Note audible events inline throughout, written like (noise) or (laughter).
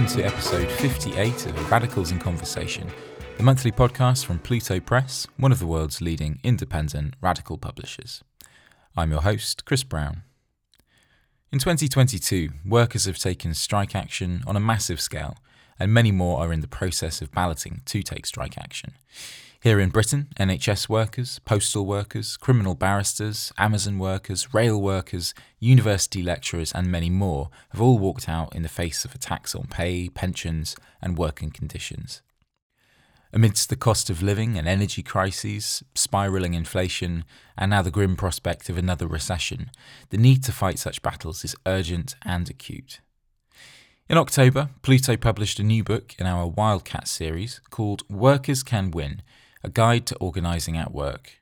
welcome to episode 58 of Radicals in Conversation, the monthly podcast from Pluto Press, one of the world's leading independent radical publishers. I'm your host, Chris Brown. In 2022, workers have taken strike action on a massive scale, and many more are in the process of balloting to take strike action. Here in Britain, NHS workers, postal workers, criminal barristers, Amazon workers, rail workers, university lecturers, and many more have all walked out in the face of attacks on pay, pensions, and working conditions. Amidst the cost of living and energy crises, spiralling inflation, and now the grim prospect of another recession, the need to fight such battles is urgent and acute. In October, Pluto published a new book in our Wildcat series called Workers Can Win a Guide to Organising at Work.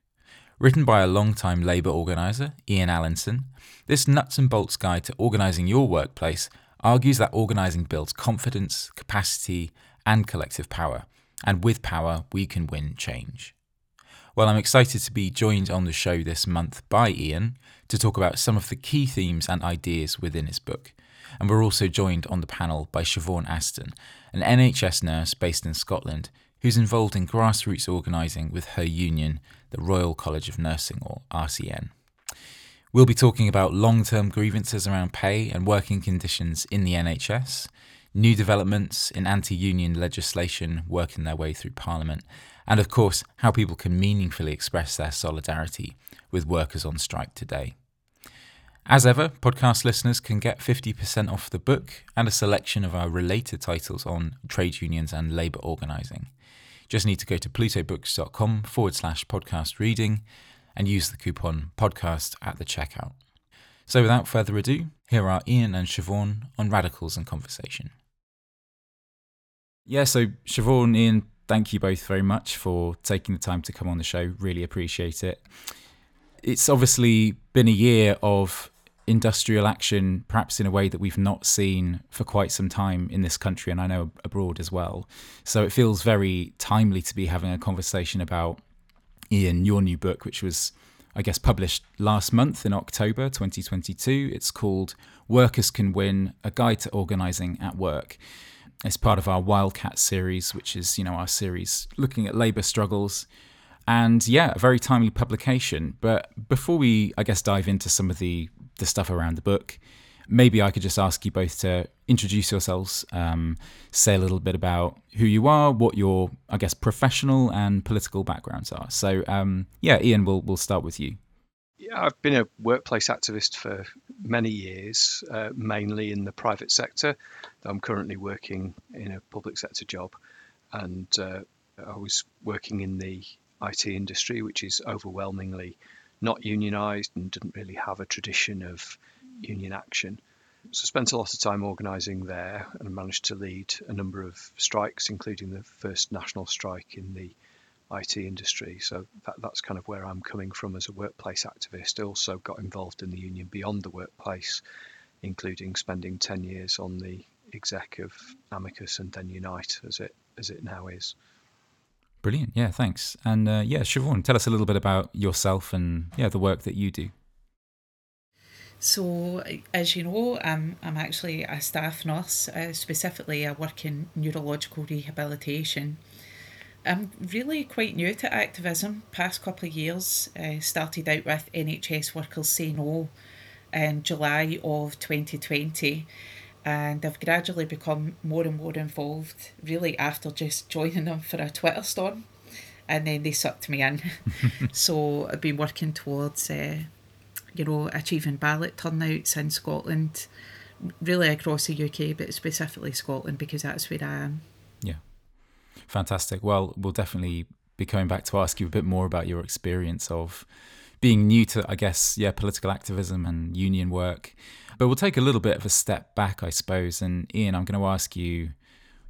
Written by a long-time Labour organiser, Ian Allinson, this nuts and bolts guide to organising your workplace argues that organising builds confidence, capacity, and collective power, and with power, we can win change. Well, I'm excited to be joined on the show this month by Ian to talk about some of the key themes and ideas within his book. And we're also joined on the panel by Siobhan Aston, an NHS nurse based in Scotland who's involved in grassroots organising with her union, the Royal College of Nursing, or RCN. We'll be talking about long term grievances around pay and working conditions in the NHS, new developments in anti union legislation working their way through Parliament, and of course, how people can meaningfully express their solidarity with workers on strike today. As ever, podcast listeners can get 50% off the book and a selection of our related titles on trade unions and labour organising. Just need to go to plutobooks.com forward slash podcast reading and use the coupon podcast at the checkout. So without further ado, here are Ian and Siobhan on Radicals in Conversation. Yeah, so Siobhan, Ian, thank you both very much for taking the time to come on the show. Really appreciate it. It's obviously been a year of industrial action, perhaps in a way that we've not seen for quite some time in this country, and I know abroad as well. So it feels very timely to be having a conversation about Ian, your new book, which was, I guess, published last month in October 2022. It's called Workers Can Win A Guide to Organising at Work. It's part of our Wildcat series, which is, you know, our series looking at labour struggles. And yeah, a very timely publication. But before we, I guess, dive into some of the the stuff around the book. Maybe I could just ask you both to introduce yourselves, um, say a little bit about who you are, what your, I guess, professional and political backgrounds are. So, um, yeah, Ian, we'll we'll start with you. Yeah, I've been a workplace activist for many years, uh, mainly in the private sector. I'm currently working in a public sector job, and uh, I was working in the IT industry, which is overwhelmingly not unionised and didn't really have a tradition of union action. So spent a lot of time organising there and managed to lead a number of strikes, including the first national strike in the IT industry. So that, that's kind of where I'm coming from as a workplace activist. Also got involved in the union beyond the workplace, including spending 10 years on the exec of Amicus and then Unite as it as it now is. Brilliant. Yeah, thanks. And uh, yeah, Siobhan, tell us a little bit about yourself and yeah, the work that you do. So, as you know, I'm, I'm actually a staff nurse. Uh, specifically, I work in neurological rehabilitation. I'm really quite new to activism. Past couple of years, uh, started out with NHS Workers Say No in July of 2020 and I've gradually become more and more involved, really after just joining them for a Twitter storm, and then they sucked me in. (laughs) so I've been working towards, uh, you know, achieving ballot turnouts in Scotland, really across the UK, but specifically Scotland because that's where I am. Yeah, fantastic. Well, we'll definitely be coming back to ask you a bit more about your experience of being new to, I guess, yeah, political activism and union work. But we'll take a little bit of a step back, I suppose. And Ian, I'm going to ask you,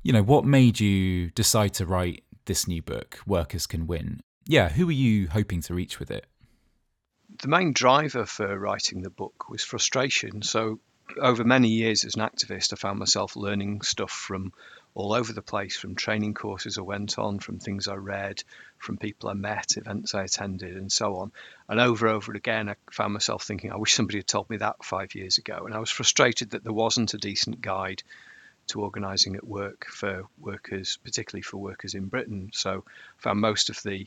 you know, what made you decide to write this new book, Workers Can Win? Yeah, who are you hoping to reach with it? The main driver for writing the book was frustration. So, over many years as an activist, I found myself learning stuff from all over the place from training courses I went on, from things I read, from people I met, events I attended, and so on. And over and over again, I found myself thinking, I wish somebody had told me that five years ago. And I was frustrated that there wasn't a decent guide to organising at work for workers, particularly for workers in Britain. So I found most of the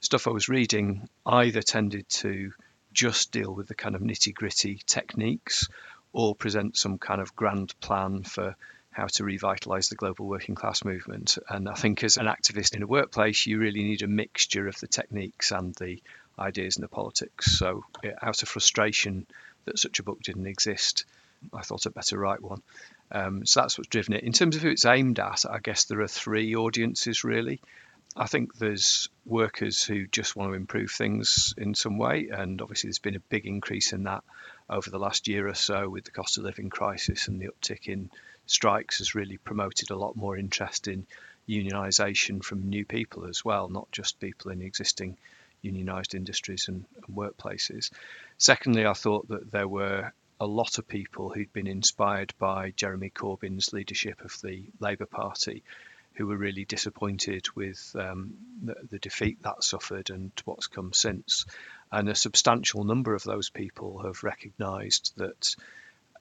stuff I was reading either tended to just deal with the kind of nitty gritty techniques or present some kind of grand plan for how to revitalise the global working class movement. And I think as an activist in a workplace, you really need a mixture of the techniques and the ideas and the politics. So, out of frustration that such a book didn't exist, I thought I'd better write one. Um, so that's what's driven it. In terms of who it's aimed at, I guess there are three audiences really. I think there's workers who just want to improve things in some way, and obviously there's been a big increase in that over the last year or so with the cost of living crisis and the uptick in strikes has really promoted a lot more interest in unionisation from new people as well, not just people in existing unionised industries and, and workplaces. Secondly, I thought that there were a lot of people who'd been inspired by Jeremy Corbyn's leadership of the Labour Party who were really disappointed with um, the, the, defeat that suffered and what's come since. And a substantial number of those people have recognised that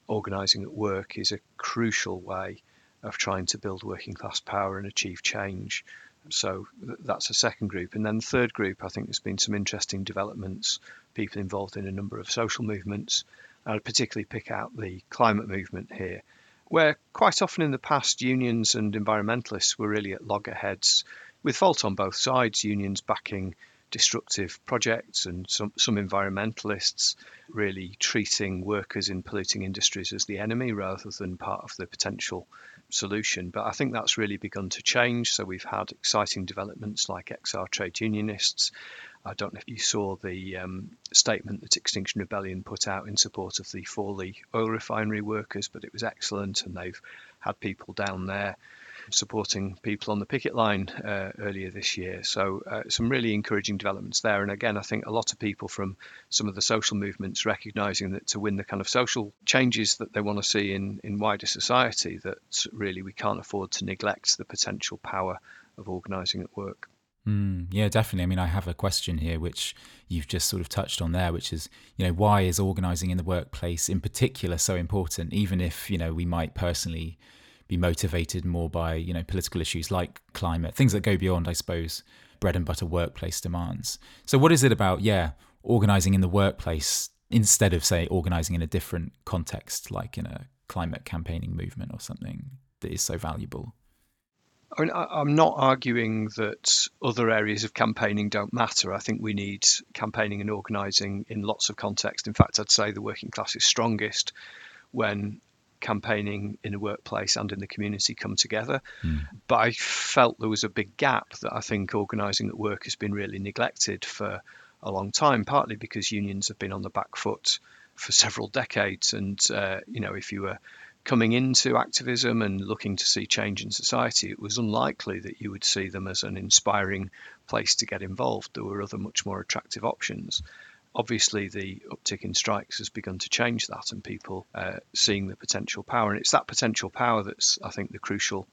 organising at work is a crucial way of trying to build working class power and achieve change. So that's a second group. And then the third group, I think there's been some interesting developments, people involved in a number of social movements. I'd particularly pick out the climate movement here where quite often in the past unions and environmentalists were really at loggerheads, with fault on both sides, unions backing destructive projects and some, some environmentalists really treating workers in polluting industries as the enemy rather than part of the potential solution. But I think that's really begun to change. So we've had exciting developments like XR trade unionists I don't know if you saw the um, statement that Extinction Rebellion put out in support of the Fawley oil refinery workers, but it was excellent, and they've had people down there supporting people on the picket line uh, earlier this year. So, uh, some really encouraging developments there. And again, I think a lot of people from some of the social movements recognizing that to win the kind of social changes that they want to see in, in wider society, that really we can't afford to neglect the potential power of organizing at work. Mm, yeah, definitely. I mean, I have a question here, which you've just sort of touched on there, which is, you know, why is organising in the workplace in particular so important, even if, you know, we might personally be motivated more by, you know, political issues like climate, things that go beyond, I suppose, bread and butter workplace demands. So, what is it about, yeah, organising in the workplace instead of, say, organising in a different context, like in a climate campaigning movement or something, that is so valuable? I mean, I, am not arguing that other areas of campaigning don't matter. I think we need campaigning and organising in lots of contexts. In fact, I'd say the working class is strongest when campaigning in a workplace and in the community come together. Mm. But I felt there was a big gap that I think organising at work has been really neglected for a long time, partly because unions have been on the back foot for several decades. And, uh, you know, if you were coming into activism and looking to see change in society, it was unlikely that you would see them as an inspiring place to get involved. There were other much more attractive options. Obviously, the uptick in strikes has begun to change that, and people uh, seeing the potential power. And it's that potential power that's, I think, the crucial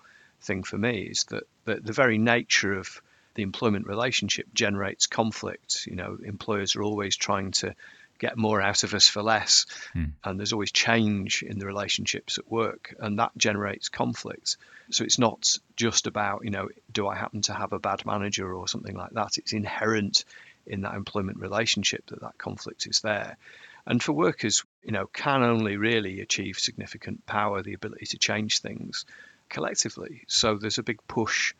thing for me is that the, the very nature of the employment relationship generates conflict. You know, employers are always trying to get more out of us for less. Mm. And there's always change in the relationships at work, and that generates conflict. So it's not just about, you know, do I happen to have a bad manager or something like that? It's inherent in that employment relationship that that conflict is there. And for workers, you know, can only really achieve significant power, the ability to change things collectively. So there's a big push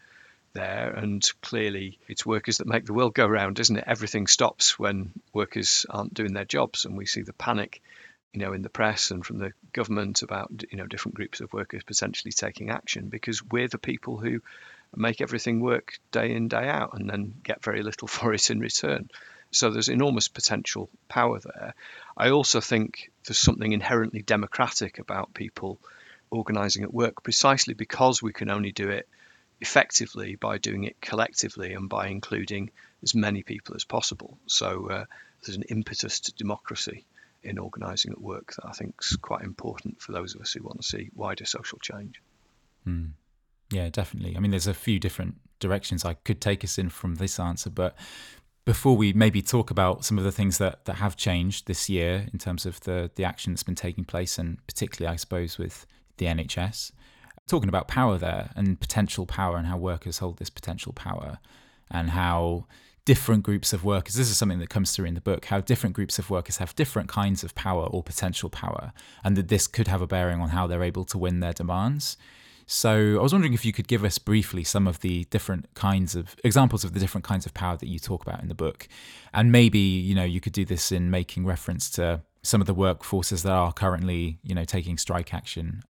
there, and clearly it's workers that make the world go round, isn't it? Everything stops when workers aren't doing their jobs, and we see the panic, you know, in the press and from the government about you know different groups of workers potentially taking action because we're the people who make everything work day in day out and then get very little (laughs) for it in return. So there's enormous potential power there. I also think there's something inherently democratic about people organising at work precisely because we can only do it effectively by doing it collectively and by including as many people as possible. So uh, there's an impetus to democracy in organising at work that I think is quite important for those of us who want to see wider social change. Mm. Yeah, definitely. I mean, there's a few different directions I could take us in from this answer, but before we maybe talk about some of the things that, that have changed this year in terms of the, the action that's been taking place, and particularly, I suppose, with the NHS, talking about power there and potential power and how workers hold this potential power and how different groups of workers this is something that comes through in the book how different groups of workers have different kinds of power or potential power and that this could have a bearing on how they're able to win their demands so I was wondering if you could give us briefly some of the different kinds of examples of the different kinds of power that you talk about in the book. And maybe, you know, you could do this in making reference to some of the workforces that are currently, you know, taking strike action.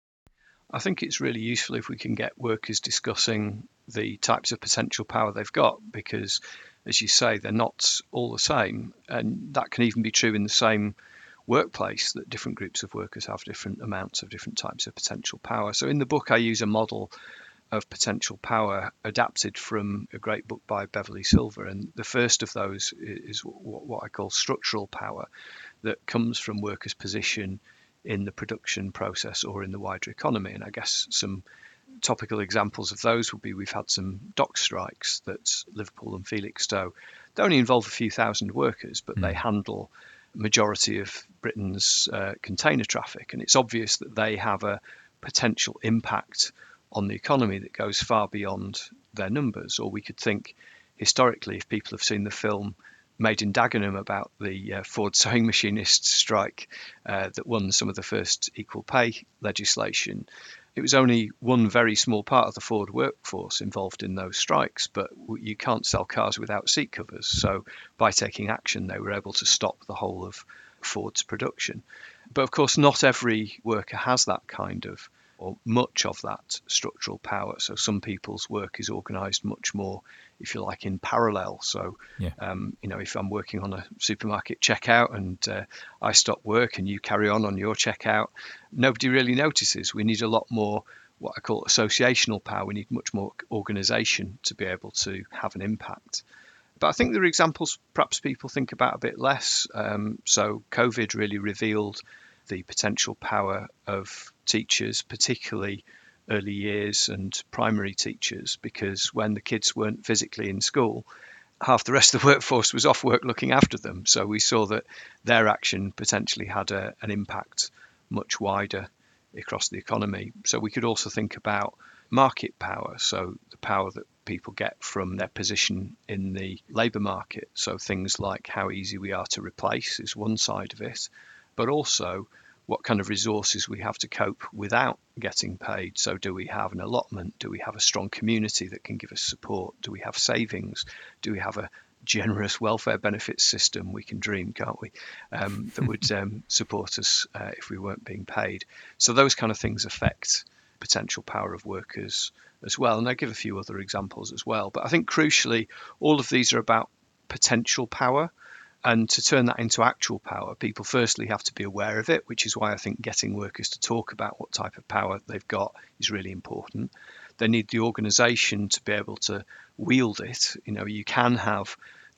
I think it's really useful if we can get workers discussing the types of potential power they've got because as you say, they're not all the same. And that can even be true in the same workplace that different groups of workers have different amounts of different types of potential power. So in the book, I use a model of potential power adapted from a great book by Beverly Silver. And the first of those is what I call structural power that comes from workers' position in the production process or in the wider economy. And I guess some topical examples of those would be we've had some dock strikes that Liverpool and Felixstowe. They only involve a few thousand workers, but mm. they handle majority of Britain's uh, container traffic, and it's obvious that they have a potential impact on the economy that goes far beyond their numbers. Or we could think historically, if people have seen the film Made in Dagenham about the uh, Ford sewing machinists strike uh, that won some of the first equal pay legislation, it was only one very small part of the Ford workforce involved in those strikes, but you can't sell cars without seat covers. So by taking action, they were able to stop the whole of Ford's production. But of course, not every worker has that kind of or much of that structural power. So some people's work is organised much more, if you like, in parallel. So, yeah. um, you know, if I'm working on a supermarket checkout and uh, I stop work and you carry on on your checkout, nobody really notices. We need a lot more what I call associational power. We need much more organisation to be able to have an impact. But I think there are examples perhaps people think about a bit less. Um, so COVID really revealed the potential power of teachers, particularly early years and primary teachers, because when the kids weren't physically in school, half the rest of the (laughs) workforce was off work looking after them. So we saw that their action potentially had a, an impact much wider across the economy. So we could also think about market power, so the power that people get from their position in the labour market. So things like how easy we are to replace is one side of it, but also what kind of resources we have to cope without getting paid. So, do we have an allotment? Do we have a strong community that can give us support? Do we have savings? Do we have a generous welfare benefits system? We can dream, can't we? Um, that (laughs) would um, support us uh, if we weren't being paid. So, those kind of things affect potential power of workers as well. And I give a few other examples as well. But I think crucially, all of these are about potential power. And to turn that into actual power, people firstly have to be aware of it, which is why I think getting workers to talk about what type of power they've got is really important. They need the organisation to be able to wield it. You know, you can have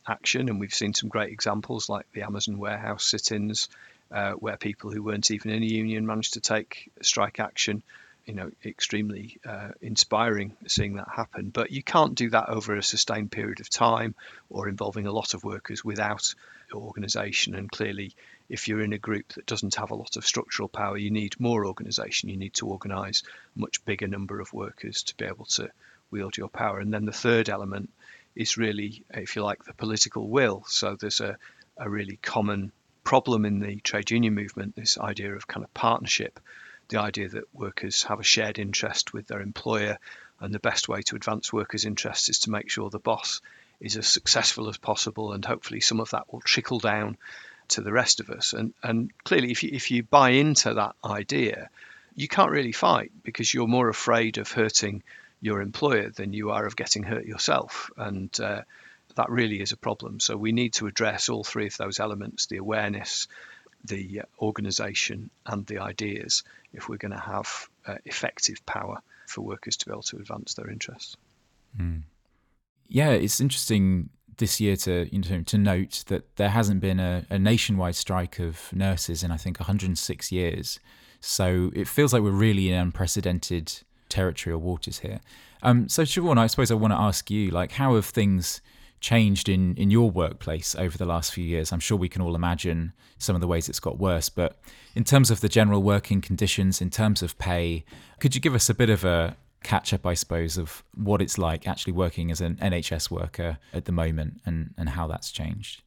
action, and we've seen some great examples like the Amazon warehouse sit ins, uh, where people who weren't even in a union managed to take strike action you know extremely uh, inspiring seeing that happen. But you can't do that over a sustained period of time or involving a lot of workers without organisation. And clearly, if you're in a group that doesn't have a lot of structural power, you need more organisation. You need to organise a much bigger number of workers to be able to wield your power. And then the third element is really, if you like, the political will. So there's a, a really common problem in the trade union movement, this idea of kind of partnership the idea that workers have a shared interest with their employer, and the best way to advance workers' interests is to make sure the boss is as successful as possible, and hopefully some of that will trickle down to the rest of us. And and clearly, if you if you buy into that idea, you can't really fight because you're more afraid of hurting your employer than you are of getting hurt yourself, and uh, that really is a problem. So we need to address all three of those elements: the awareness, the organisation and the ideas if we're going to have uh, effective power for workers to be able to advance their interests. Mm. Yeah, it's interesting this year to you know, to note that there hasn't been a, a, nationwide strike of nurses in I think 106 years. So it feels like we're really in unprecedented territory or waters here. Um, so Siobhan, I suppose I want to ask you, like, how have things changed in, in your workplace over the last few years? I'm sure we can all imagine some of the ways it's got worse, but in terms of the general working conditions, in terms of pay, could you give us a bit of a catch up, I suppose, of what it's like actually working as an NHS worker at the moment and, and how that's changed?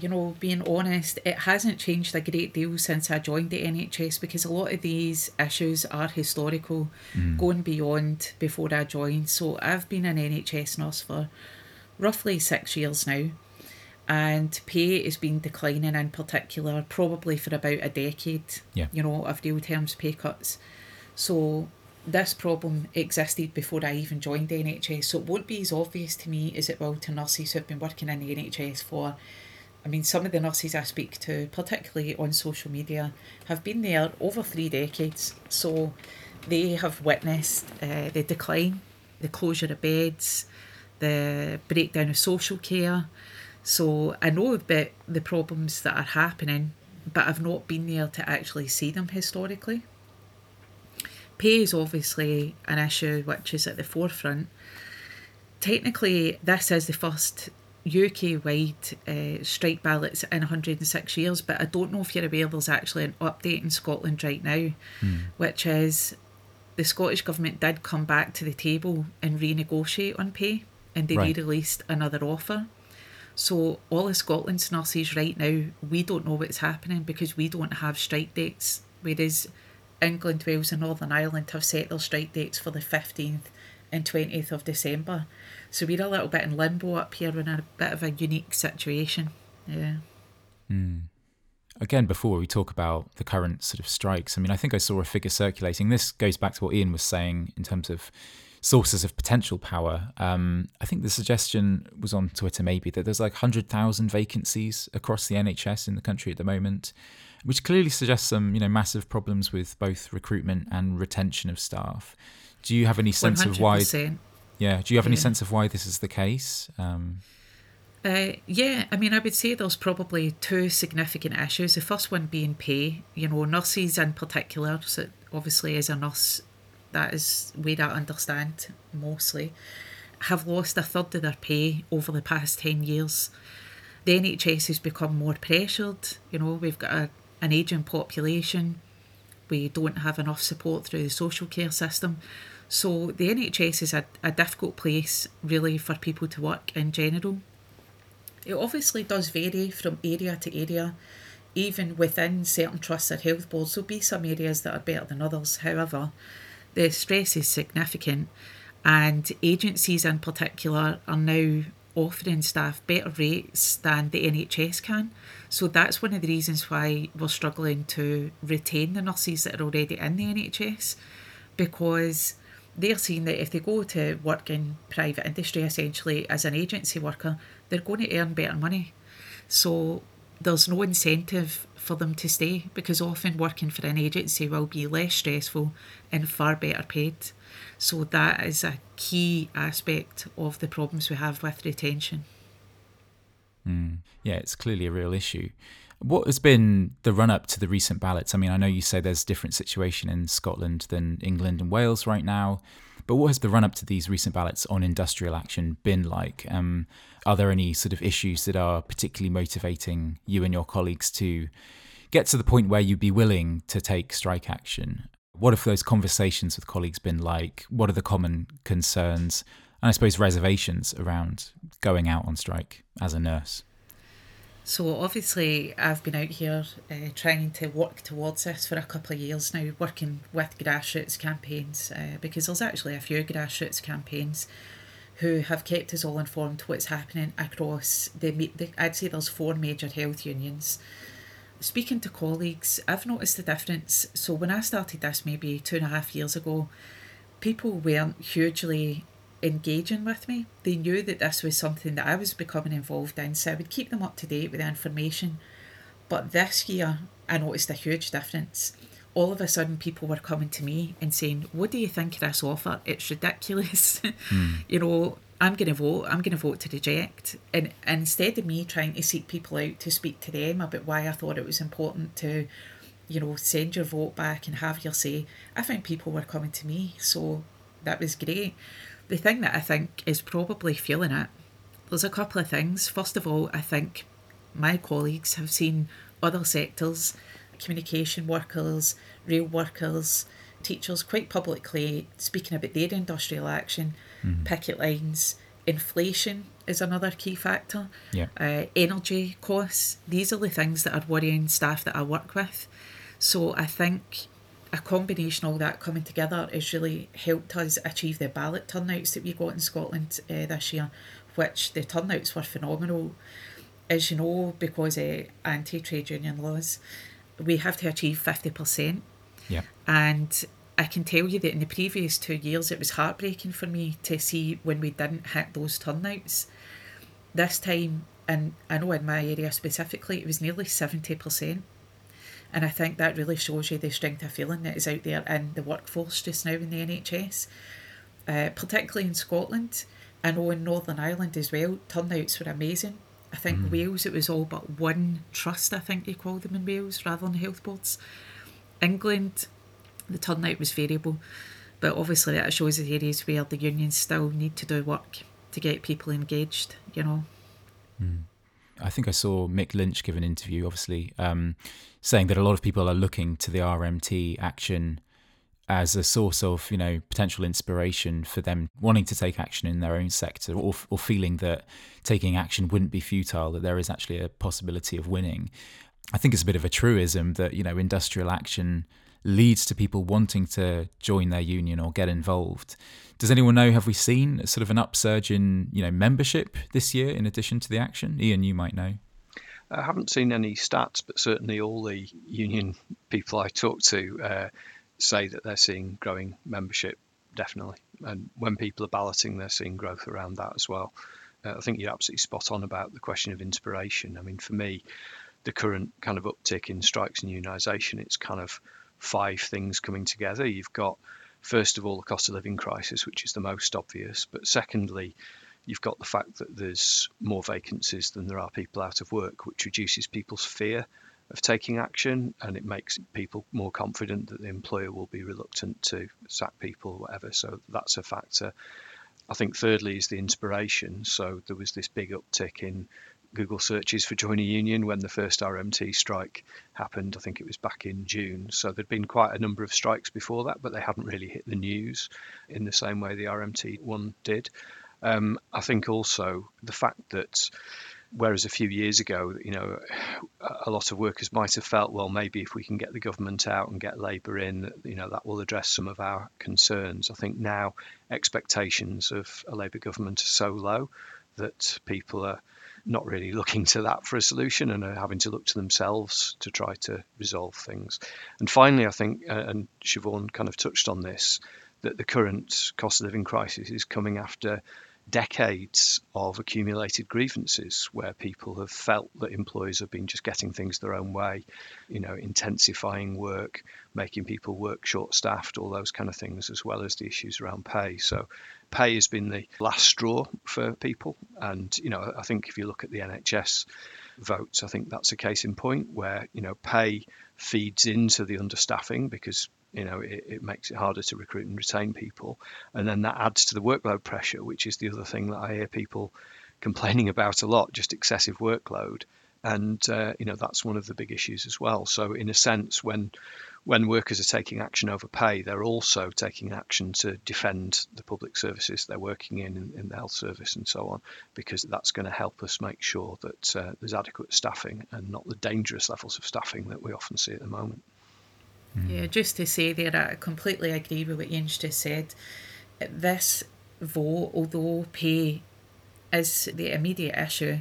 you know, being honest, it hasn't changed a great deal since I joined the NHS because a lot of these issues are historical, mm. going beyond before I joined. So I've been an NHS nurse for roughly six years now, and pay has been declining in particular, probably for about a decade. Yeah. You know, of real terms pay cuts. So this problem existed before I even joined the NHS. So it won't be as obvious to me as it will to nurses who've been working in the NHS for I mean, some of the nurses I speak to, particularly on social media, have been there over three decades. So they have witnessed uh, the decline, the closure of beds, the breakdown of social care. So I know about the problems that are happening, but I've not been there to actually see them historically. Pay is obviously an issue which is at the forefront. Technically, this is the first UK wide uh, strike ballots in 106 years, but I don't know if you're aware there's actually an update in Scotland right now, hmm. which is the Scottish Government did come back to the table and renegotiate on pay and they right. re released another offer. So, all of Scotland's nurses right now, we don't know what's happening because we don't have strike dates, whereas England, Wales, and Northern Ireland have set their strike dates for the 15th and 20th of December. So we're a little bit in limbo up here We're in a bit of a unique situation. Yeah. Mm. Again, before we talk about the current sort of strikes, I mean, I think I saw a figure circulating. This goes back to what Ian was saying in terms of sources of potential power. Um, I think the suggestion was on Twitter maybe that there's like 100,000 vacancies across the NHS in the country at the moment, which clearly suggests some, you know, massive problems with both recruitment and retention of staff. Do you have any sense 100%. of why? Yeah. Do you have any yeah. sense of why this is the case? Um, uh, yeah, I mean, I would say there's probably two significant issues. The first one being pay. You know, nurses in particular, so obviously as a nurse, that is way I understand mostly, have lost a third of their pay over the past 10 years. The NHS has become more pressured. You know, we've got a, an ageing population. We don't have enough support through the social care system. So the NHS is a, a difficult place really for people to work in general. It obviously does vary from area to area, even within certain trusts or health boards. There'll be some areas that are better than others. However, the stress is significant, and agencies in particular are now offering staff better rates than the NHS can. So that's one of the reasons why we're struggling to retain the nurses that are already in the NHS because they're seeing that if they go to work in private industry essentially as an agency worker, they're going to earn better money. So there's no incentive for them to stay because often working for an agency will be less stressful and far better paid. So that is a key aspect of the problems we have with retention. Mm. Yeah, it's clearly a real issue. What has been the run up to the recent ballots? I mean, I know you say there's a different situation in Scotland than England and Wales right now, but what has the run up to these recent ballots on industrial action been like? Um, are there any sort of issues that are particularly motivating you and your colleagues to get to the point where you'd be willing to take strike action? What have those conversations with colleagues been like? What are the common concerns and I suppose reservations around going out on strike as a nurse? So obviously, I've been out here uh, trying to work towards this for a couple of years now, working with grassroots campaigns uh, because there's actually a few grassroots campaigns who have kept us all informed what's happening across the, the I'd say there's four major health unions. Speaking to colleagues, I've noticed the difference. So when I started this maybe two and a half years ago, people weren't hugely engaging with me. They knew that this was something that I was becoming involved in, so I would keep them up to date with the information. But this year, I noticed a huge difference. All of a sudden, people were coming to me and saying, What do you think of this offer? It's ridiculous. (laughs) Mm. you know, I'm going to vote, I'm going to vote to reject. And, and instead of me trying to seek people out to speak to them about why I thought it was important to, you know, send your vote back and have your say, I found people were coming to me. So that was great. The thing that I think is probably fueling it, There's a couple of things. First of all, I think my colleagues have seen other sectors, communication workers, rail workers, teachers quite publicly speaking about their industrial action, mm. picket lines, inflation is another key factor, yeah. uh, energy costs. These are the things that are worrying staff that I work with. So I think a combination of all that coming together has really helped us achieve the ballot turnouts that we got in Scotland uh, this year, which the turnouts were phenomenal. As you know, because of anti trade union laws, we have to achieve 50%. Yeah. And I can tell you that in the previous two years, it was heartbreaking for me to see when we didn't hit those turnouts. This time, and I know in my area specifically, it was nearly 70%. And I think that really shows you the strength of feeling that is out there in the workforce just now in the NHS, uh, particularly in Scotland. I know in Northern Ireland as well, turnouts were amazing. I think mm. Wales, it was all but one trust, I think they call them in Wales, rather than health boards. England, the turnout was variable, but obviously that shows the areas where the unions still need to do work to get people engaged, you know. Mm. I think I saw Mick Lynch give an interview, obviously, um, saying that a lot of people are looking to the RMT action as a source of, you know, potential inspiration for them wanting to take action in their own sector, or or feeling that taking action wouldn't be futile, that there is actually a possibility of winning. I think it's a bit of a truism that you know industrial action leads to people wanting to join their union or get involved. Does anyone know? Have we seen sort of an upsurge in you know membership this year in addition to the action? Ian, you might know. I haven't seen any stats, but certainly all the union people I talk to uh, say that they're seeing growing membership, definitely. And when people are balloting, they're seeing growth around that as well. Uh, I think you're absolutely spot on about the question of inspiration. I mean, for me, the current kind of uptick in strikes and unionisation, it's kind of five things coming together. You've got first of all, the cost of living crisis, which is the most obvious. But secondly, you've got the fact that there's more vacancies than there are people out of work, which reduces people's fear of taking action and it makes people more confident that the employer will be reluctant to sack people or whatever. So that's a factor. I think thirdly is the inspiration. So there was this big uptick in Google searches for join a union when the first RMT strike happened. I think it was back in June. So there'd been quite a number of strikes before that, but they hadn't really hit the news in the same way the RMT one did. Um, I think also the fact that whereas a few years ago, you know, a lot of workers might have felt, well, maybe if we can get the government out and get Labour in, you know, that will address some of our concerns. I think now expectations of a Labour government are so low that people are not really (laughs) looking to that for a solution and are having to look to themselves to try to resolve things. And finally, I think, uh, and Siobhan kind of touched on this, that the current cost of living crisis is coming after decades of accumulated grievances where people have felt that employers have been just getting things their own way, you know, intensifying work, making people work short staffed, all those kind of things, as well as the issues around pay. So, pay has been the last straw for people. And, you know, I think if you look at the NHS votes, I think that's a case in point where, you know, pay feeds into the understaffing because you know it, it, makes it harder to recruit and retain people. And then that adds to the workload pressure which is the other thing that i hear people complaining about a lot just excessive workload. And uh, you know that's one of the big issues as well. So in a sense when when workers are taking action over pay they're also taking action to defend the public services they're working in in, in the health service and so on because that's going to help us make sure that uh, there's adequate staffing and not the dangerous levels of staffing that we often see at the moment Mm. Yeah, just to say there, I completely agree with what Ian's just said. This vote, although pay is the immediate issue,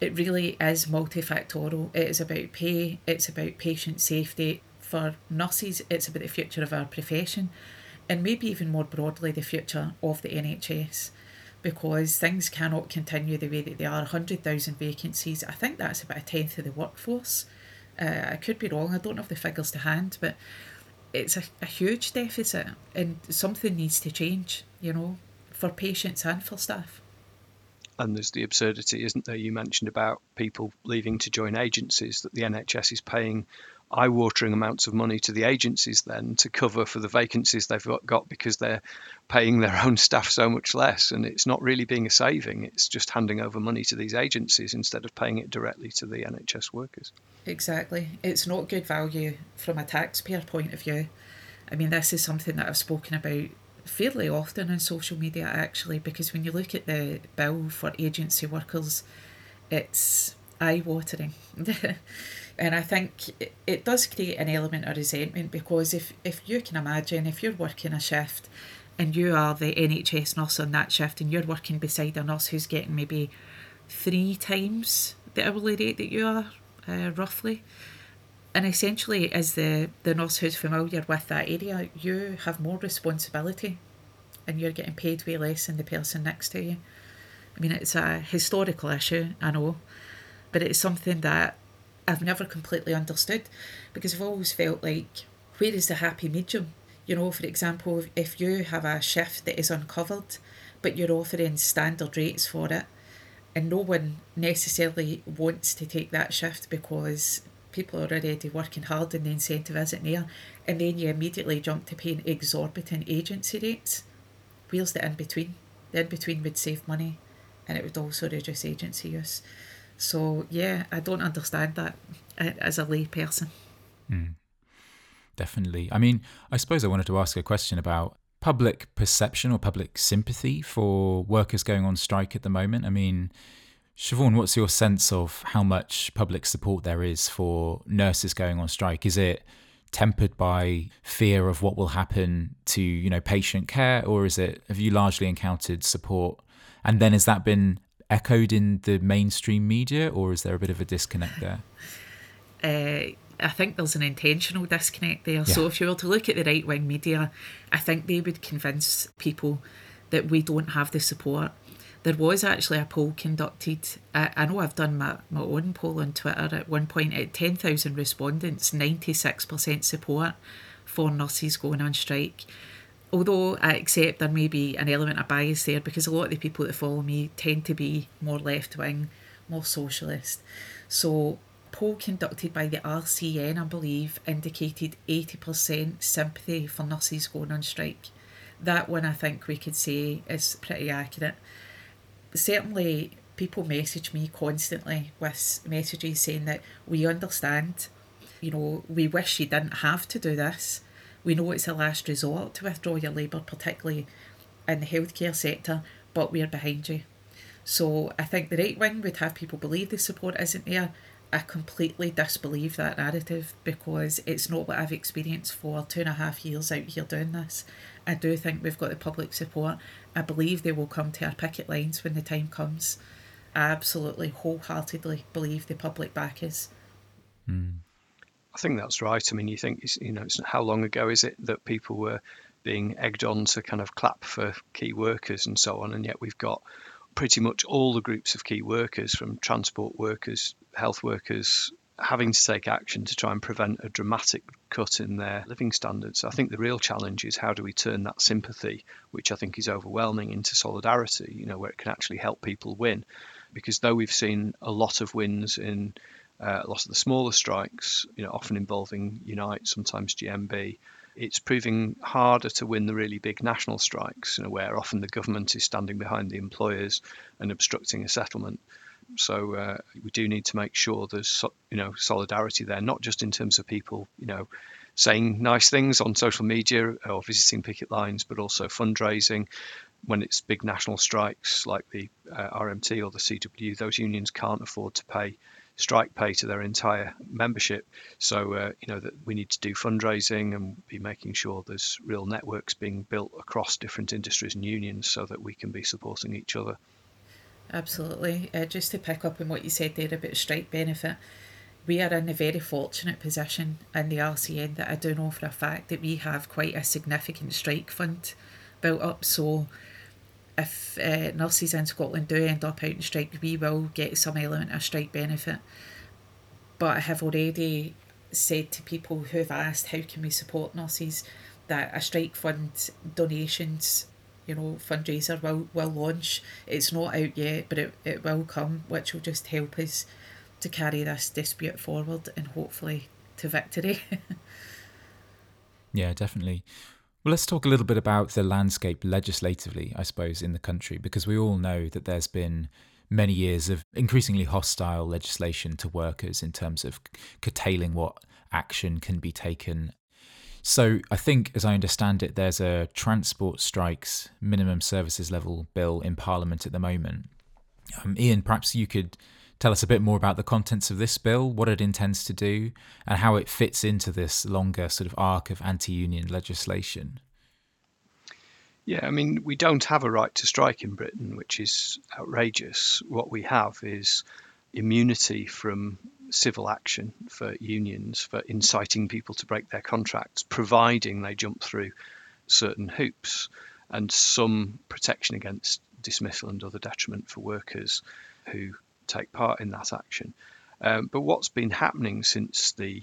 it really is multifactorial. It is about pay, it's about patient safety. For nurses, it's about the future of our profession, and maybe even more broadly, the future of the NHS because things cannot continue the way that they are 100,000 vacancies. I think that's about a tenth of the workforce. Uh, I could be wrong, I don't have the figures to hand, but it's a, a huge deficit and something needs to change, you know, for patients and for staff. And there's the absurdity, isn't there? You mentioned about people leaving to join agencies that the NHS is paying eye-watering amounts of money to the agencies then to cover for the vacancies they've got because they're paying their (laughs) own staff so much less. And it's not really being a saving. It's just handing over money to these agencies instead of paying it directly to the NHS workers. Exactly. It's not good value from a taxpayer point of view. I mean this is something that I've spoken about fairly often on social media actually because when you look at the bill for agency workers it's eye-watering (laughs) and I think it, it does create an element of resentment because if, if you can imagine if you're working a shift and you are the NHS nurse on that shift and you're working beside a nurse who's getting maybe three times the hourly rate that you are, uh, roughly. And essentially, as the, the nurse who's familiar with that area, you have more responsibility and you're getting paid way less than the person next to you. I mean, it's a historical issue, I know, but it's something that I've never completely understood because I've always felt like, where is the happy medium? You know, for example, if you have a shift that is uncovered, but you're offering standard rates for it, and no one necessarily wants to take that shift because people are already working hard and the incentive isn't there, and then you immediately jump to paying exorbitant agency rates. Where's the in between? The in between would save money and it would also reduce agency use. So yeah, I don't understand that as a lay person. Mm, definitely. I mean, I suppose I wanted to ask a question about public perception or public sympathy for workers going on strike at the moment. I mean, Siobhan, what's your sense of how much public support there is for nurses going on strike? Is it tempered by fear of what will happen to, you know, patient care, or is it have you largely encountered support? And then has that been echoed in the mainstream media, or is there a bit of a disconnect there? Uh, I think there's an intentional disconnect there. Yeah. So if you were to look at the right wing media, I think they would convince people that we don't have the support. There was actually a poll conducted. I, I know I've done my, my own poll on Twitter at one point at 10,000 respondents, 96% support for nurses going on strike although I accept there may be an element of bias there because a lot of the people that follow me tend to be more left wing, more socialist. So, poll conducted by the RCN, I believe, indicated 80% sympathy for nurses going on strike. That one I think we could say is pretty accurate. Certainly, people message me constantly with messages saying that we understand, you know, we wish you didn't have to do this we know it's a last resort to withdraw your labour, particularly in the healthcare sector, but we're behind you. So I think the right wing would have people believe the support isn't there. I completely disbelieve that narrative because it's not what I've experienced for two and a half years out here doing this. I do think we've got the public support. I believe they will come to our picket lines when the time comes. I absolutely wholeheartedly believe the public back is. Mm. I think that's right. I mean, you think, you know, how long ago is it that people were being egged on to kind of clap for key workers and so on, and yet we've got pretty much all the groups of key workers, from transport workers, health workers, having to take action to try and prevent a dramatic cut in their living standards. I think the real challenge is how do we turn that sympathy, which I think is overwhelming, into solidarity, you know, where it can actually help people win. Because though we've seen a lot of wins in uh, a lot of the smaller strikes, you know, often involving Unite, sometimes GMB. It's proving harder to win the really big national strikes, you know, where often the government is standing behind the employers and obstructing a settlement. So uh, we do need to make sure there's, you know, solidarity there, not just in terms of people, you know, saying nice things on social media or visiting picket lines, but also fundraising. When it's big national strikes like the uh, RMT or the CWU, those unions can't afford to pay strike pay to their entire membership. So uh, you know that we need to do fundraising and be making sure there's real networks being built across different industries and unions so that we can be supporting each other. Absolutely. Uh, just to pick up on what you said there about strike benefit, we are in a very fortunate position in the RCN that I do know for a fact that we have quite a significant strike fund built up. So if uh, nurses in Scotland do end up out in strike, we will get some element of strike benefit. But I have already said to people who have asked how can we support nurses that a strike fund donations you know fundraiser will will launch it's not out yet but it, it will come which will just help us to carry this dispute forward and hopefully to victory. (laughs) yeah, definitely. Well, let's talk a little bit about the landscape legislatively, I suppose, in the country, because we all know that there's been many years of increasingly hostile legislation to workers in terms of curtailing what action can be taken. So, I think, as I understand it, there's a transport strikes minimum services level bill in Parliament at the moment. Um, Ian, perhaps you could tell us a bit more about the contents of this bill, what it intends to do, and how it fits into this longer sort of arc of anti union legislation. Yeah, I mean, we don't have a right to strike in Britain, which is outrageous. What we have is immunity from civil action for unions for inciting people to break their contracts, providing they jump through certain hoops, and some protection against dismissal and other detriment for workers who take part in that action. Um, but what's been happening since the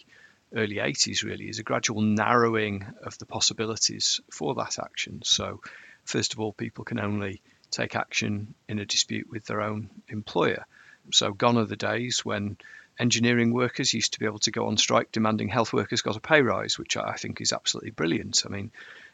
early 80s really is a gradual narrowing of the possibilities for that action. So, first of all, people can only take action in a dispute with their own employer. So, gone are the days when engineering workers used to be able to go on strike demanding health workers got a pay rise, which I think is absolutely brilliant. I mean,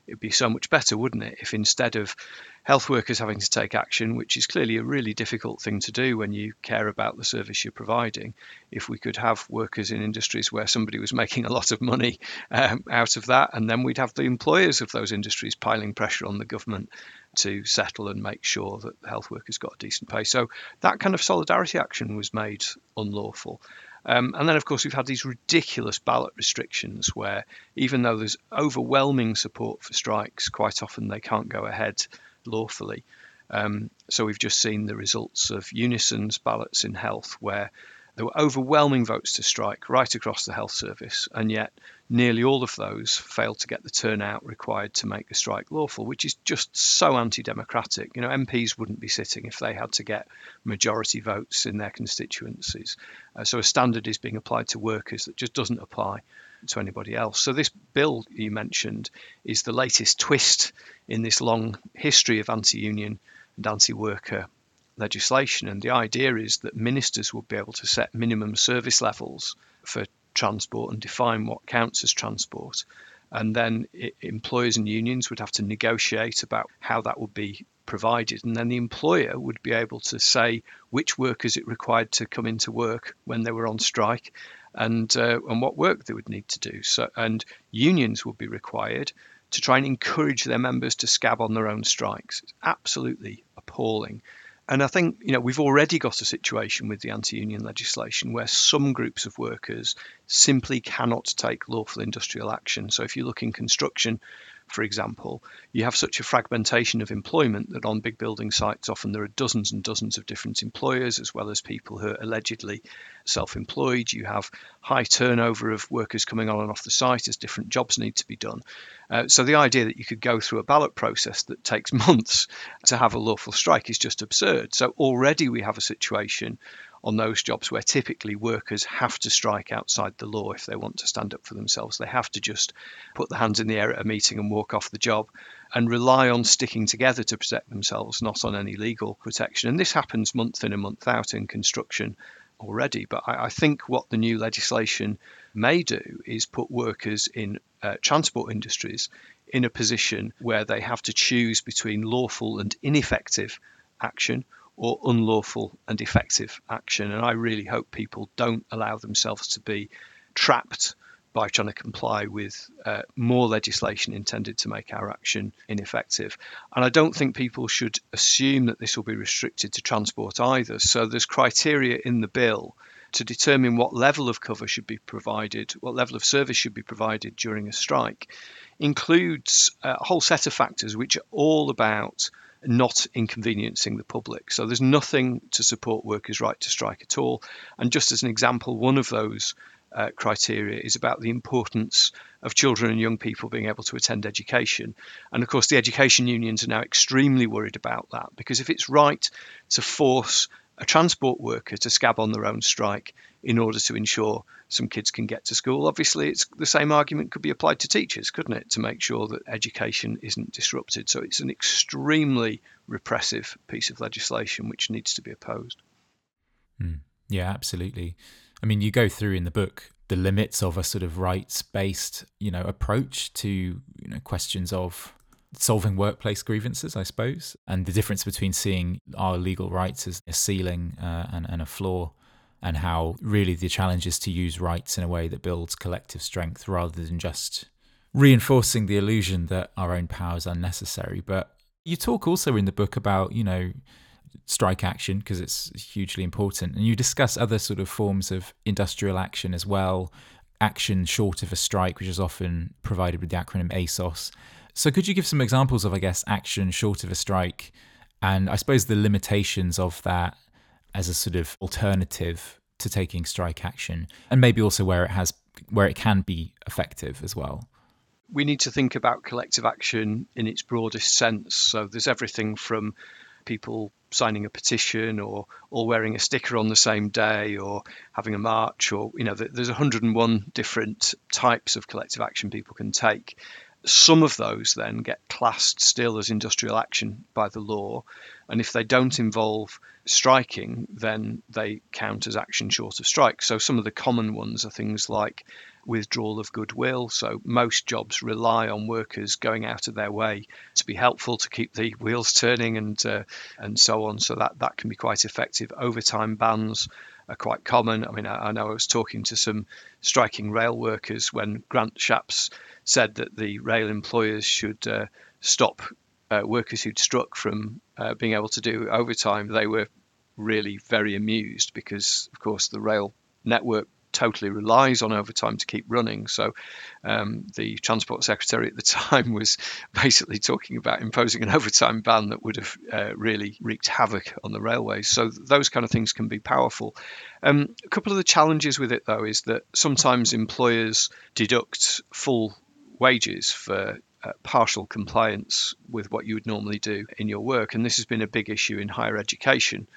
it'd be so much better, wouldn't it, if instead of health workers having to take action, which is clearly a really difficult thing to do when you care about the service you're providing, if we could have workers in industries where somebody was (laughs) making a lot of money um, out of that, and then we'd have the employers of those industries piling pressure on the government to settle and make sure that the health workers got a decent pay. So that kind of solidarity action was made unlawful. Um, and then, of course, we've had these ridiculous ballot restrictions where, even though there's overwhelming support for strikes, quite often they can't go ahead lawfully. Um, so we've just seen the results of Unison's ballots in health, where there were overwhelming votes to strike right across the health service, and yet nearly all of those failed to get the turnout required to make the strike lawful, which is just so anti-democratic. You know, MPs wouldn't be sitting if they had to get majority votes in their constituencies. Uh, so a standard is being applied to workers that just doesn't apply to anybody else. So this bill you mentioned is the latest twist in this long history of anti-union and anti-worker legislation. And the idea is that ministers will be able to set minimum service levels for transport and define what counts as transport. And then it, employers and unions would have to negotiate about how that would be provided. And then the employer would be able to say which workers it required to come into work when they were on strike and, uh, and what work they would need to do. So, and unions would be required to try and encourage their members to scab on their own strikes. It's absolutely appalling. And I think you know we've already got a situation with the anti-union legislation where some groups of workers simply cannot take lawful industrial action. So if you look in construction, for example, you have such a fragmentation of employment that on big building sites, often there are dozens and dozens of different employers, as well as people who are allegedly self employed. You have high turnover of workers coming on and off the site as different jobs need to be done. Uh, so the idea that you could go through a ballot process that takes (laughs) months to have a lawful strike is just absurd. So already we have a situation on those jobs where typically workers have to strike outside the law if they want to stand up for themselves. They have to just put their hands in the air at a meeting and walk off the job and rely on sticking together to protect themselves, not on any legal protection. And this happens month in and month out in construction already. But I, I think what the new legislation may do is put workers in uh, transport industries in a position where they have to choose between lawful and ineffective action or unlawful and effective action. And I really hope people don't allow themselves to be trapped by trying to comply with uh, more legislation intended to make our action ineffective. And I don't think people should assume that this will be restricted to transport either. So there's criteria in the bill to determine what level of cover should be provided, what level of service should be provided during a strike, includes a whole set of factors which are all about not inconveniencing the public. So there's nothing to support workers' right to strike at all. And just as an example, one of those uh, criteria is about the importance of children and young people being able to attend education. And of course, the education unions are now extremely worried about that because if it's right to force transport worker to scab on their own strike in order to ensure some kids can get to school. Obviously, it's the same argument could be applied to teachers, couldn't it, to make sure that education isn't disrupted. So it's an extremely repressive piece of legislation which needs to be opposed. Mm. Yeah, absolutely. I mean, you go through in the book the limits of a sort of rights based, you know, approach to you know questions of solving workplace grievances, I suppose, and the difference between seeing our legal rights as a ceiling uh, and, and a floor, and how really the challenge is to use rights in a way that builds collective strength rather than just reinforcing the illusion that our own power is unnecessary. But you talk also in the book about, you know, strike action because it's hugely important. And you discuss other sort of forms of industrial action as well, action short of a strike, which is often provided with the acronym ASOS. So, could you give some examples of, I guess, action short of a strike, and I suppose the limitations of that as a sort of alternative to taking strike action, and maybe also where it has where it can be effective as well? We need to think about collective action in its broadest sense. So, there's everything from people signing a petition or or wearing a sticker on the same day or having a march or you know there's 101 different types of collective action people can take some of those then get classed still as industrial action by the law, and if they don't involve striking, then they count as action short of strike. So some of the common ones are things like withdrawal of goodwill. So most jobs rely on workers going out of their way to be helpful to keep the wheels turning and uh, and so on. So that that can be quite effective. Overtime bans are quite common. I mean, I, I know I was talking to some striking rail workers when Grant Shapps said that the rail employers should uh, stop uh, workers who'd struck from uh, being able to do overtime. They were really very amused because, of course, the rail network totally relies on overtime to keep running. So um, the transport secretary at the (laughs) time was basically talking about imposing an overtime ban that would have uh, really wreaked havoc on the railways. So those kind of things can be powerful. Um, a couple of the challenges with it, though, is that sometimes employers deduct full wages for uh, partial compliance with what you would normally do in your work. And this has been a big issue in higher education.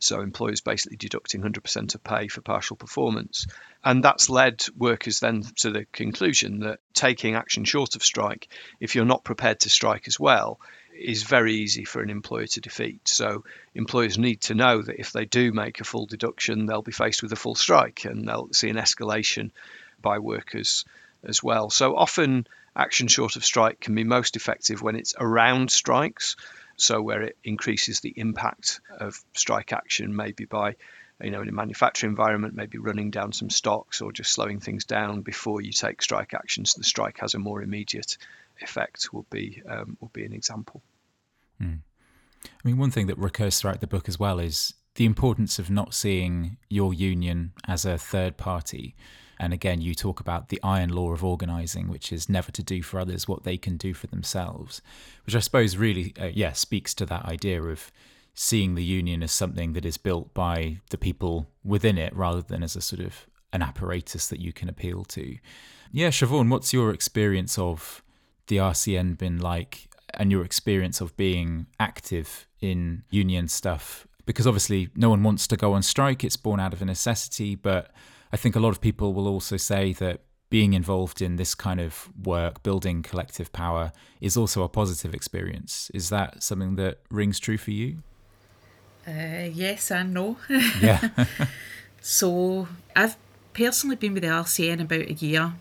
So employers basically deducting 100% of pay for partial performance. And that's led workers then to the conclusion that taking action short of strike, if you're not prepared to strike as well, is very easy for an employer to defeat. So employers need to know that if they do make a full deduction, they'll be faced with a full strike and they'll see an escalation by workers as well. So often action short of strike can be most effective when it's around strikes. So where it increases the impact of strike action, maybe by you know in a manufacturing environment, maybe running down some stocks or just slowing things down before you take strike action, so the strike has a more immediate effect. Will be um, will be an example. Mm. I mean, one thing that recurs throughout the book as well is the importance of not seeing your union as a third party. And again, you talk about the iron law of organizing, which is never to do for others what they can do for themselves, which I suppose really, uh, yeah, speaks to that idea of seeing the union as something that is built by the people within it rather than as a sort of an apparatus that you can appeal to. Yeah, Siobhan, what's your experience of the RCN been like and your experience of being active in union stuff? Because obviously, no one wants to go on strike, it's born out of a necessity, but I think a lot of people will also say that being involved in this kind of work, building collective power, is also a positive experience. Is that something that rings true for you? Uh, yes and no. (laughs) Yeah. so I've personally been with the RCN about a year.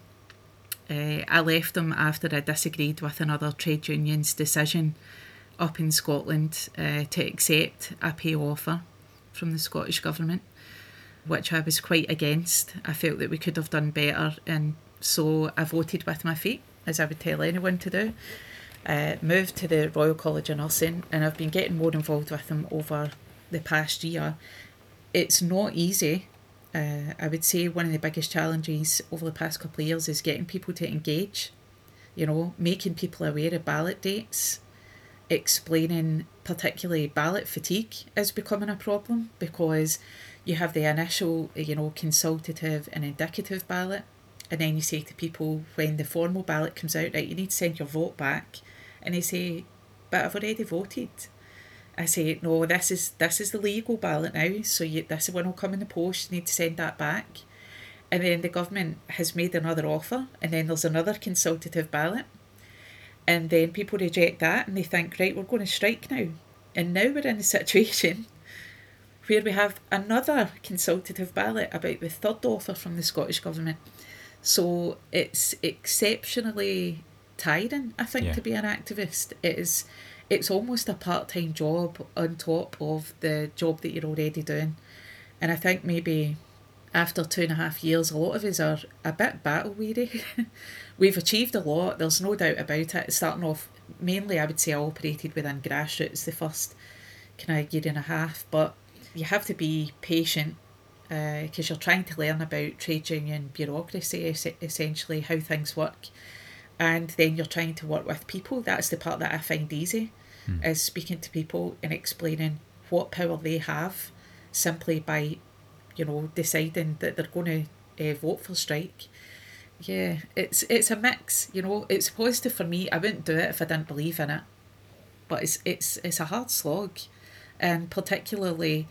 Uh, I left them after I disagreed with another trade union's decision up in Scotland uh, to accept a pay offer from the Scottish Government which I was quite against. I felt that we could have done better, and so I voted with my feet, as I would tell anyone to do. Uh, moved to the Royal College of Nursing, and I've been getting more involved with them over the past year. It's not easy. Uh, I would say one of the biggest challenges over the past couple of years is getting people to engage. You know, making people aware of ballot dates, explaining particularly ballot fatigue is becoming a problem because you have the initial, eh, you know, consultative and indicative ballot, and then you say to people when the formal ballot comes out, right, you need to send your vote back, and they say, but I've already voted. I say, no, this is this is the legal ballot now, so you, this one will come in the post. You need to send that back, and then the government has made another offer, and then there's another consultative ballot, and then people reject that, and they think, right, we're going to strike now, and now we're in a (laughs) situation where we have another consultative ballot about the third author from the Scottish Government. So it's exceptionally tiring, I think, yeah. to be an activist. It is it's almost a part time job on top of the job that you're already doing. And I think maybe after two and a half years, a lot of us are a bit battle weary. (laughs) We've achieved a lot, there's no doubt about it. Starting off, mainly, I would say I operated within grassroots the first kind of year and a half, but you have to be patient because uh, you're trying to learn about trade union bureaucracy, essentially, how things work. And then you're trying to work with people. That's the part that I find easy, mm. is speaking to people and explaining what power they have simply by, you know, deciding that they're going to uh, vote for strike. Yeah, it's it's a mix. You know, it's positive for me. I wouldn't do it if I didn't believe in it, but it's it's it's a hard slog, and particularly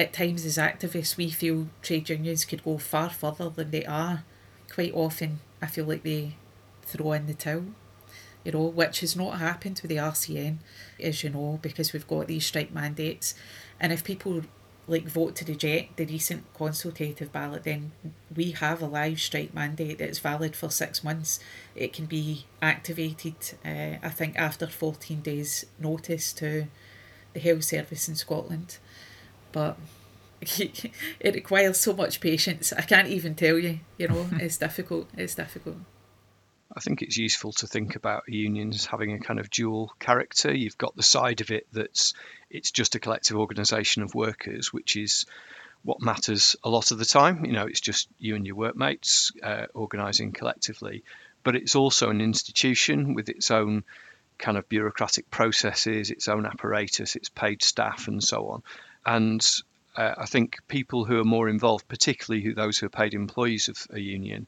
at times as activists, we feel trade unions could go far further than they are. Quite often, I feel like they throw in the towel, you know, which has not happened with the RCN, as you know, because we've got these strike mandates. And if people like vote to reject the recent consultative ballot, then we have a live strike mandate that's valid for six months. It can be activated, uh, I think, after 14 days' notice to the health service in Scotland but (laughs) it requires so much patience. I can't even tell you. You know, (laughs) it's difficult. It's difficult. I think it's useful to think about unions having a kind of dual character. You've got the side of it that's it's just a collective organisation of workers, which is what matters a lot of the time. You know, it's just you and your workmates uh, organising collectively, but it's also an institution with its own kind of bureaucratic processes, its own apparatus, its paid staff, and so on. And uh, I think people who are more involved, particularly who, those who are paid employees of a union,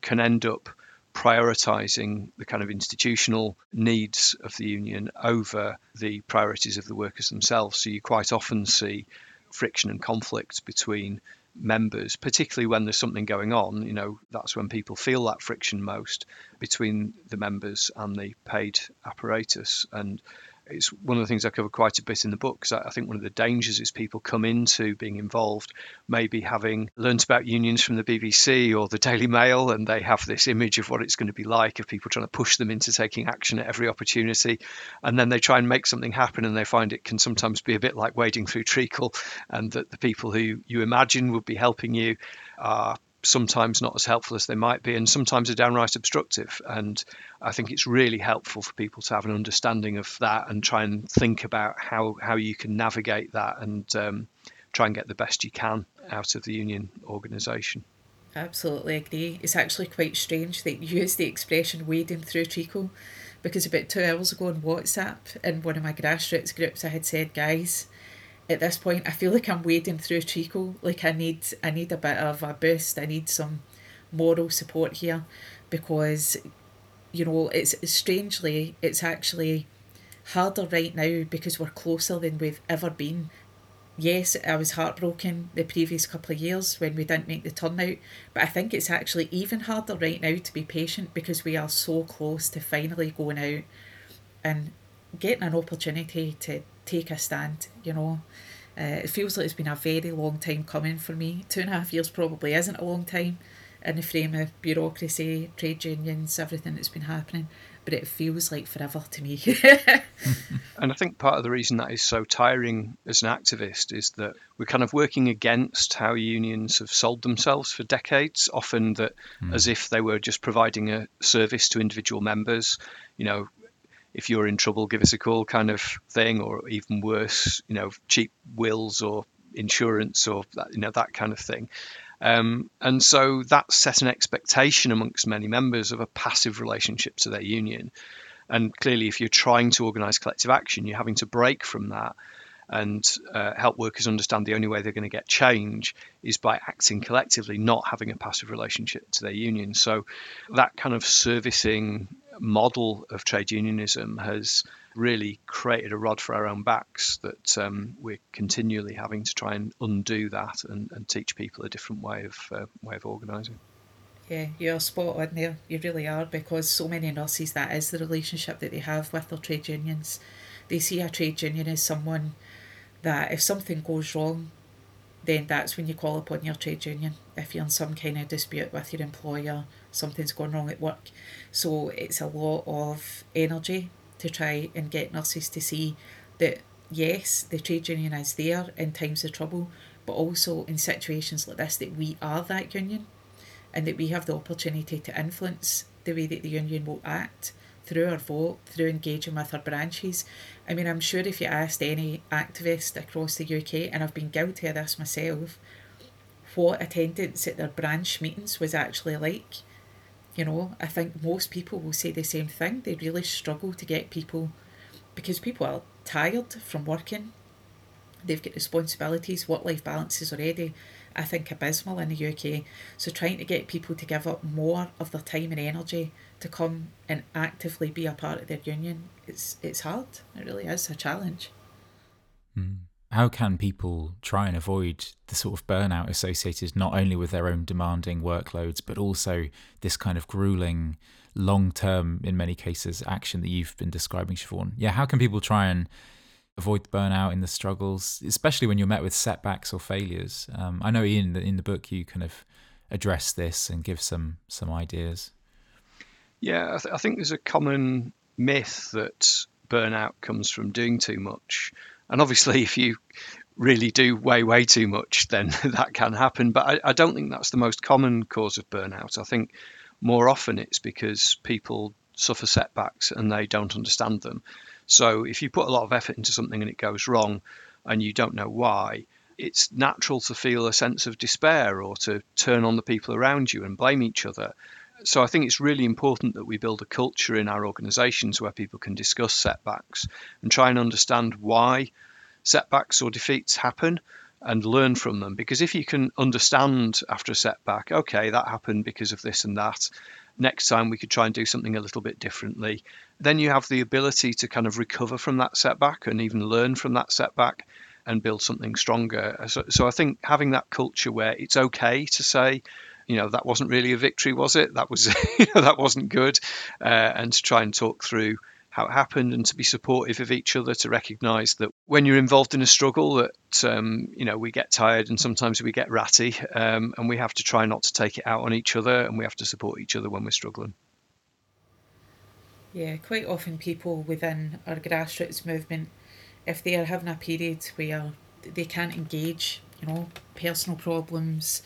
can end up prioritizing the kind of institutional needs of the union over the priorities of the workers themselves. So you quite often see friction and conflict between members, particularly when there's something going on. You know, that's when people feel that friction most between the members and the paid apparatus. And it's one of the things I cover quite a bit in the book because I think one of the dangers is people come into being involved, maybe having learnt about unions from the BBC or the Daily Mail, and they have this image of what it's going to be like of people trying to push them into taking action at every opportunity, and then they try and make something happen, and they find it can sometimes be a bit like wading through treacle, and that the people who you imagine would be helping you are sometimes not as helpful as they might be, and sometimes are downright obstructive. And I think it's really helpful for people to have an understanding of that and try and think about how, how you can navigate that and um, try and get the best you can out of the union organisation. Absolutely agree. It's actually quite strange that you use the expression wading through treacle because about two hours ago on WhatsApp in one of my grassroots groups I had said, guys, at this point I feel like I'm wading through treacle. Like I need I need a bit of a boost. I need some moral support here because you know it's, strangely it's actually harder right now because we're closer than we've ever been. Yes, I was heartbroken the previous couple of years when we didn't make the turnout, but I think it's actually even harder right now to be patient because we are so close to finally going out and getting an opportunity to take a stand, you know. Uh, it feels like it's been a very long time coming for me. Two and a half years probably isn't a long time in the frame of bureaucracy, trade unions, everything that's been happening, but it feels like forever to me. (laughs) and I think part of the reason that is so tiring as an activist is that we're kind of working against how unions have sold themselves for decades, often that mm. as if they were just providing a service to individual members. You know, if you're in trouble, give us a call kind of thing, or even worse, you know, cheap wills or insurance or that, you know that kind of thing. Um, and so that set an expectation amongst many members of a passive relationship to their union. And clearly, if you're trying to organise collective action, you're having to break from that and uh, help workers understand the only way they're going to get change is by acting collectively, not having a passive relationship to their union. So that kind of servicing model of trade unionism has really created a rod for our own backs that um, we're continually having to try and undo that and, and teach people a different way of uh, way of organising. Yeah, you're spot on there. You really are because so many nurses that is the relationship that they have with their trade unions. They see a trade union as someone that if something goes wrong, then that's when you call upon your trade union if you're in some kind of dispute with your employer, something's going wrong at work. So it's a lot of energy to try and get nurses to see that yes, the trade union is there in times of trouble, but also in situations like this that we are that union and that we have the opportunity to influence the way that the union will act through our vote, through engaging with our branches. I mean, I'm sure if you asked any activist across the UK, and I've been guilty of this myself, what attendance at their branch meetings was actually like. You know, I think most people will say the same thing. They really struggle to get people because people are tired from working. They've got responsibilities, work life balance is already, I think, abysmal in the UK. So trying to get people to give up more of their time and energy to come and actively be a part of their union, it's it's hard. It really is a challenge. Mm. How can people try and avoid the sort of burnout associated not only with their own demanding workloads, but also this kind of grueling, long term, in many cases, action that you've been describing, Siobhan? Yeah, how can people try and avoid burnout in the struggles, especially when you're met with setbacks or failures? Um, I know, Ian, in the book, you kind of address this and give some some ideas. Yeah, I, th- I think there's a common myth that burnout comes from doing too much. And obviously, if you really do way, way too much, then (laughs) that can happen. But I, I, don't think that's the most common cause of burnout. I think more often it's because people suffer setbacks and they don't understand them. So if you put a lot of effort into something and it goes wrong and you don't know why, it's natural to feel a sense of despair or to turn on the people around you and blame each other so I think it's really important that we build a culture in our organisations where people can discuss setbacks and try and understand why setbacks or defeats happen and learn from them. Because if you can understand after a setback, okay, that happened because of this and that, next time we could try and do something a little bit differently, then you have the ability to kind of recover from that setback and even learn from that setback and build something stronger. So, so I think having that culture where it's okay to say, you know that wasn't really a victory, was it? That was (laughs) that wasn't good, uh, and to try and talk through how it happened and to be supportive of each other to recognize that when you're involved in a struggle that um, you know we get tired and sometimes we get ratty um, and we have to try not to take it out on each other and we have to support each other when we're struggling yeah quite often people within our grassroots movement if they are having a period where they can't engage you know personal problems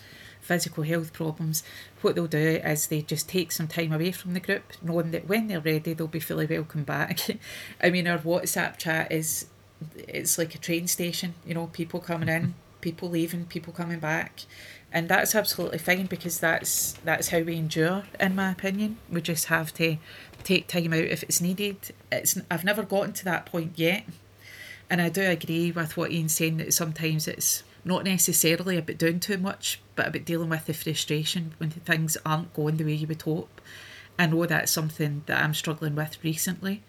physical health problems, what they'll do is they just take some time away from the group, knowing that when they're ready, they'll be fully welcome back. (laughs) I mean, our WhatsApp chat is it's like a train station, you know, people coming in, mm-hmm. people leaving, people coming back. And that's absolutely fine because that's that's how we endure, in my opinion. We just have to take time out if it's needed. It's I've never gotten to that point yet. And I do agree with what Ian's saying that sometimes it's not necessarily about doing too much, but about dealing with the frustration when things aren't going the way you would hope. I know that's something that I'm struggling with recently.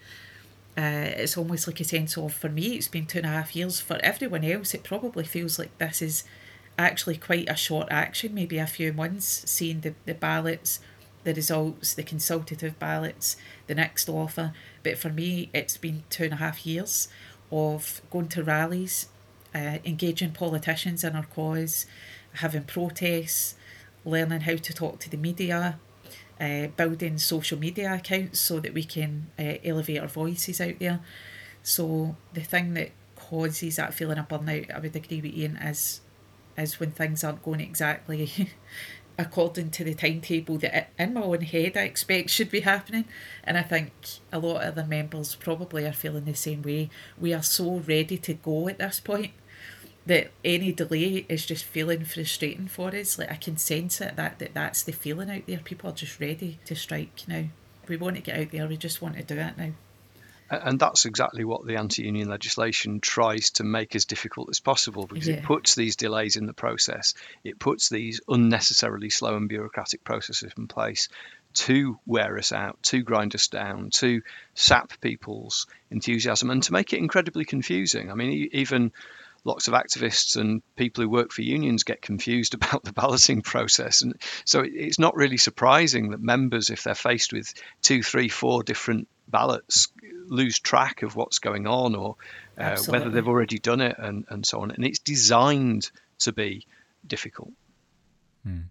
Uh, it's almost like a sense of, for me, it's been two and a half years. For everyone else, it probably feels like this is actually quite a short action, maybe a few months, seeing the, the ballots, the results, the consultative ballots, the next offer. But for me, it's been two and a half years of going to rallies, uh, engaging politicians in our cause, having protests, learning how to talk to the media, uh, building social media accounts so that we can uh, elevate our voices out there. So the thing that causes that feeling of burnout, I would agree with Ian, is is when things aren't going exactly (laughs) according to the timetable that in my own head I expect should be happening. And I think a lot of other members probably are feeling the same way. We are so ready to go at this point that any delay is just feeling frustrating for us. Like I can sense it that, that that's the feeling out there. People are just ready to strike now. We want to get out there. We just want to do it now. And that's exactly what the anti-union legislation tries to make as difficult as possible because yeah. it puts these delays in the process. It puts these unnecessarily slow and bureaucratic processes in place to wear us out, to grind us down, to sap people's enthusiasm, and to make it incredibly confusing. I mean, even lots of activists and people who work for unions get confused (laughs) about the balloting process. And so it's not really surprising that members, if they're faced with two, three, four different ballots, lose track of what's going on or uh, whether they've already done it and, and so on. And it's designed to be difficult. Mm.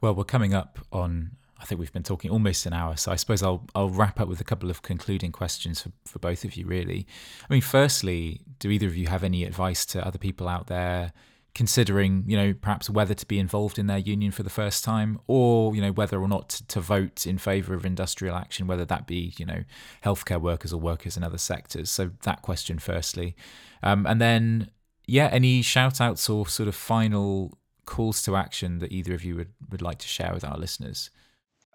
Well, we're coming up on. I think we've been talking almost an hour, so I suppose I'll I'll wrap up with a couple of concluding questions for, for both of you. Really, I mean, firstly, do either of you have any advice to other people out there considering, you know, perhaps whether to be involved in their union for the first time, or you know whether or not to, to vote in favour of industrial action, whether that be you know healthcare workers or workers in other sectors? So that question, firstly, um, and then yeah, any shout outs or sort of final calls to action that either of you would, would like to share with our listeners?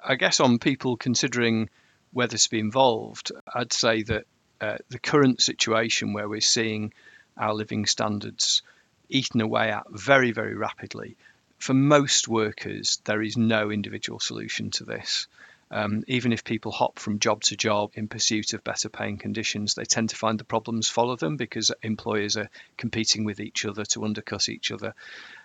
I guess on people considering whether to be involved, I'd say that uh, the current situation where we're seeing our living standards eaten away at very, very rapidly, for most workers, there is no individual solution to this. Um, even if people hop from job to job in pursuit of better paying conditions, they tend to find the problems follow them because employers are competing with each other to undercut each other.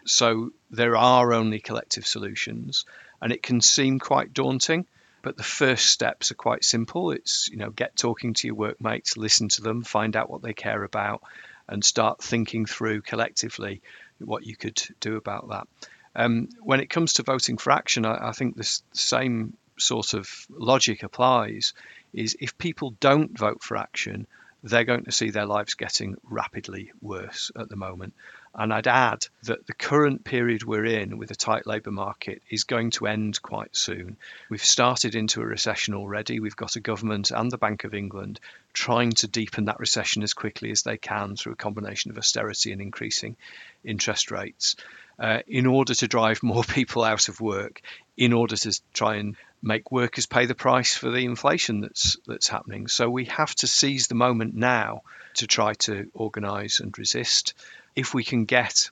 So there are only collective solutions, and it can seem quite daunting. But the first steps are quite simple. It's you know get talking to your workmates, listen to them, find out what they care about, and start thinking through collectively what you could do about that. Um, when it comes to voting for action, I, I think the same sort of logic applies is if people don't vote for action, they're going to see their lives getting rapidly worse at the moment. And I'd add that the current period we're in with a tight labour market is going to end quite soon. We've started into a recession already. We've got a government and the Bank of England trying to deepen that recession as quickly as they can through a combination of austerity and increasing interest rates. Uh, in order to drive more (laughs) people out of work, in order to try and make workers pay the price for the inflation that's that's happening. So we have to seize the moment now to try to organise and resist. If we can get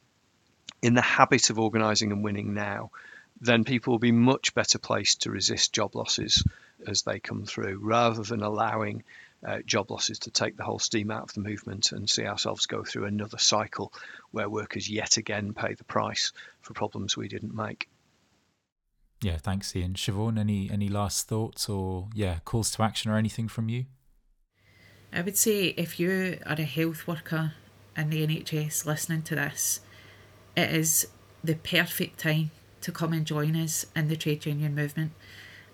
in the habit of organising and winning now, then people will be much better placed to resist job losses as they come through, rather than allowing uh, job losses to take the whole steam out of the movement and see ourselves go through another cycle where workers yet again pay the price for problems we didn't make. Yeah, thanks, Ian. Siobhan, any any last thoughts or yeah calls to action or anything from you? I would say if you are a health worker in the NHS listening to this, it is the perfect time to come and join us in the trade union movement.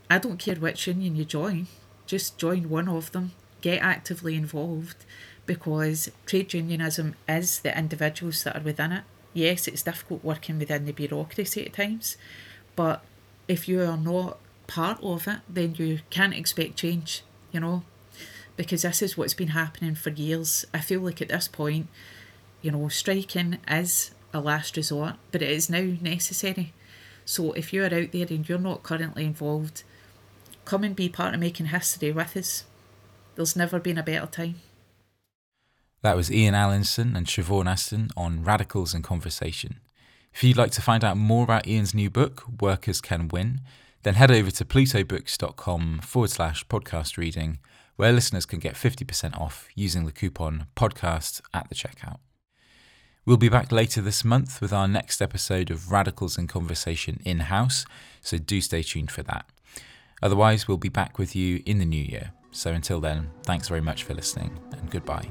I don't care which union you join, just join one of them, get actively involved because trade unionism is the individuals that are within it. Yes, it's difficult working within the bureaucracy at times, but if you are not part of it, then you can't expect change, you know, because this is what's been happening for years. I feel like at this point, you know, striking is a last resort, but it is now necessary. So if you're out there and you're not currently involved, come and be part of making history with us. There's never been a better time. That was Ian Allinson and Siobhan Aston on Radicals in Conversation. If you'd like to find out more about Ian's new book, Workers Can Win, then head over to plutobooks.com forward slash podcast reading, where listeners can get 50% off using the coupon podcast at the checkout. We'll be back later this month with our next episode of Radicals in Conversation in house, so do stay tuned for that. Otherwise, we'll be back with you in the new year. So until then, thanks very much for listening and goodbye.